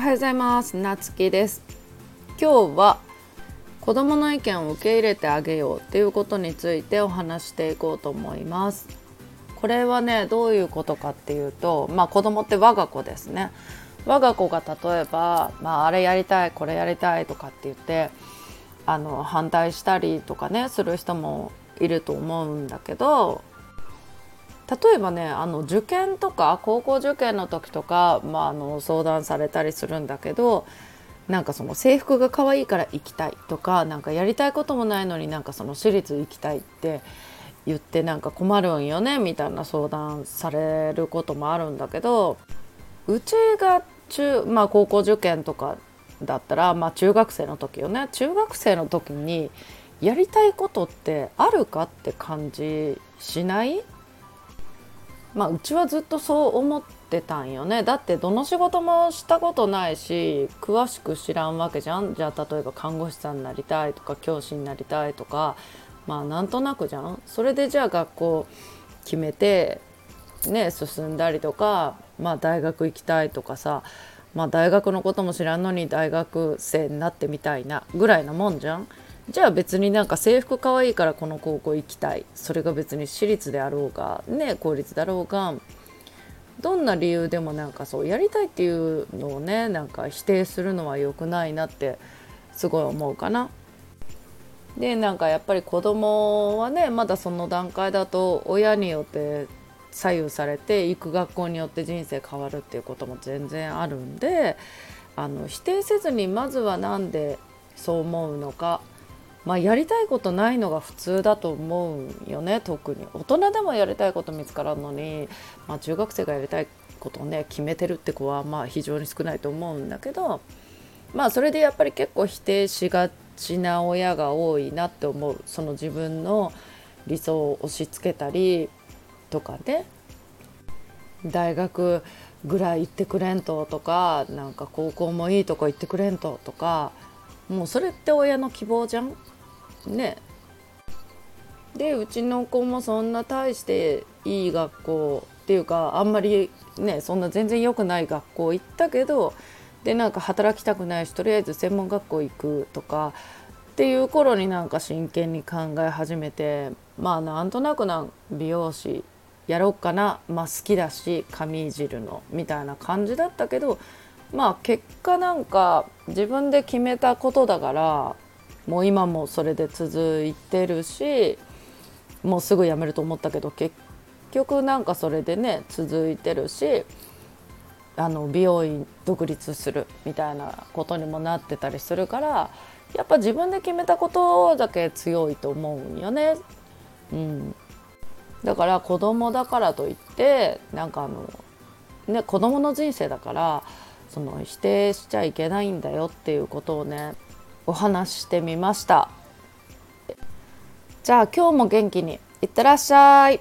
おはようございます。なつきです。今日は子供の意見を受け入れてあげようっていうことについてお話していこうと思います。これはねどういうことかっていうとまあ子供って我が子ですね。我が子が例えば、まあ、あれやりたいこれやりたいとかって言ってあの反対したりとかねする人もいると思うんだけど例えばねあの受験とか高校受験の時とか、まあ、あの相談されたりするんだけどなんかその制服が可愛いから行きたいとかなんかやりたいこともないのになんかその私立行きたいって言ってなんか困るんよねみたいな相談されることもあるんだけどうちが中、まあ、高校受験とかだったら、まあ、中学生の時よね。中学生の時にやりたいことってあるかって感じしない？まあ、うちはずっとそう思ってたんよね。だってどの仕事もしたことないし詳しく知らんわけじゃん。じゃあ例えば看護師さんになりたいとか教師になりたいとか。まあなんとなくじゃん。それでじゃあ学校決めてね進んだりとか、まあ、大学行きたいとかさまあ大学のことも知らんのに大学生になってみたいなぐらいなもんじゃん。じゃあ別になんか制服可愛いからこの高校行きたいそれが別に私立であろうがね公立だろうがどんな理由でもなんかそうやりたいっていうのをねなんか否定するのは良くないなってすごい思うかな。でなんかやっぱり子供はねまだその段階だと親によって左右されて行く学校によって人生変わるっていうことも全然あるんであの否定せずにまずは何でそう思うのかまあ、やりたいことないのが普通だと思うよね特に。大人でもやりたいこと見つからんのに、まあ、中学生がやりたいことをね決めてるって子はまあ非常に少ないと思うんだけどまあそれでやっぱり結構否定しがちな親が多いなって思う。その自分の理想を押し付けたりとかね。大学ぐらい行ってくれんととかなんか高校もいいとこ行ってくれんととかもうそれって親の希望じゃん。ね。でうちの子もそんな大していい学校っていうかあんまりねそんな全然良くない学校行ったけどでなんか働きたくないしとりあえず専門学校行くとかっていう頃になんか真剣に考え始めてまあなんとなくな美容師やろうかな。まあ好きだし髪いじるのみたいな感じだったけどまあ結果なんか自分で決めたことだからもう今もそれで続いてるしもうすぐ辞めると思ったけど結局なんかそれでね続いてるしあの美容院独立するみたいなことにもなってたりするからやっぱ自分で決めたことだけ強いと思うんよね。うん、だから子供だからといってなんかあのね子供の人生だからその否定しちゃいけないんだよっていうことをねお話してみました。じゃあ今日も元気にいってらっしゃい。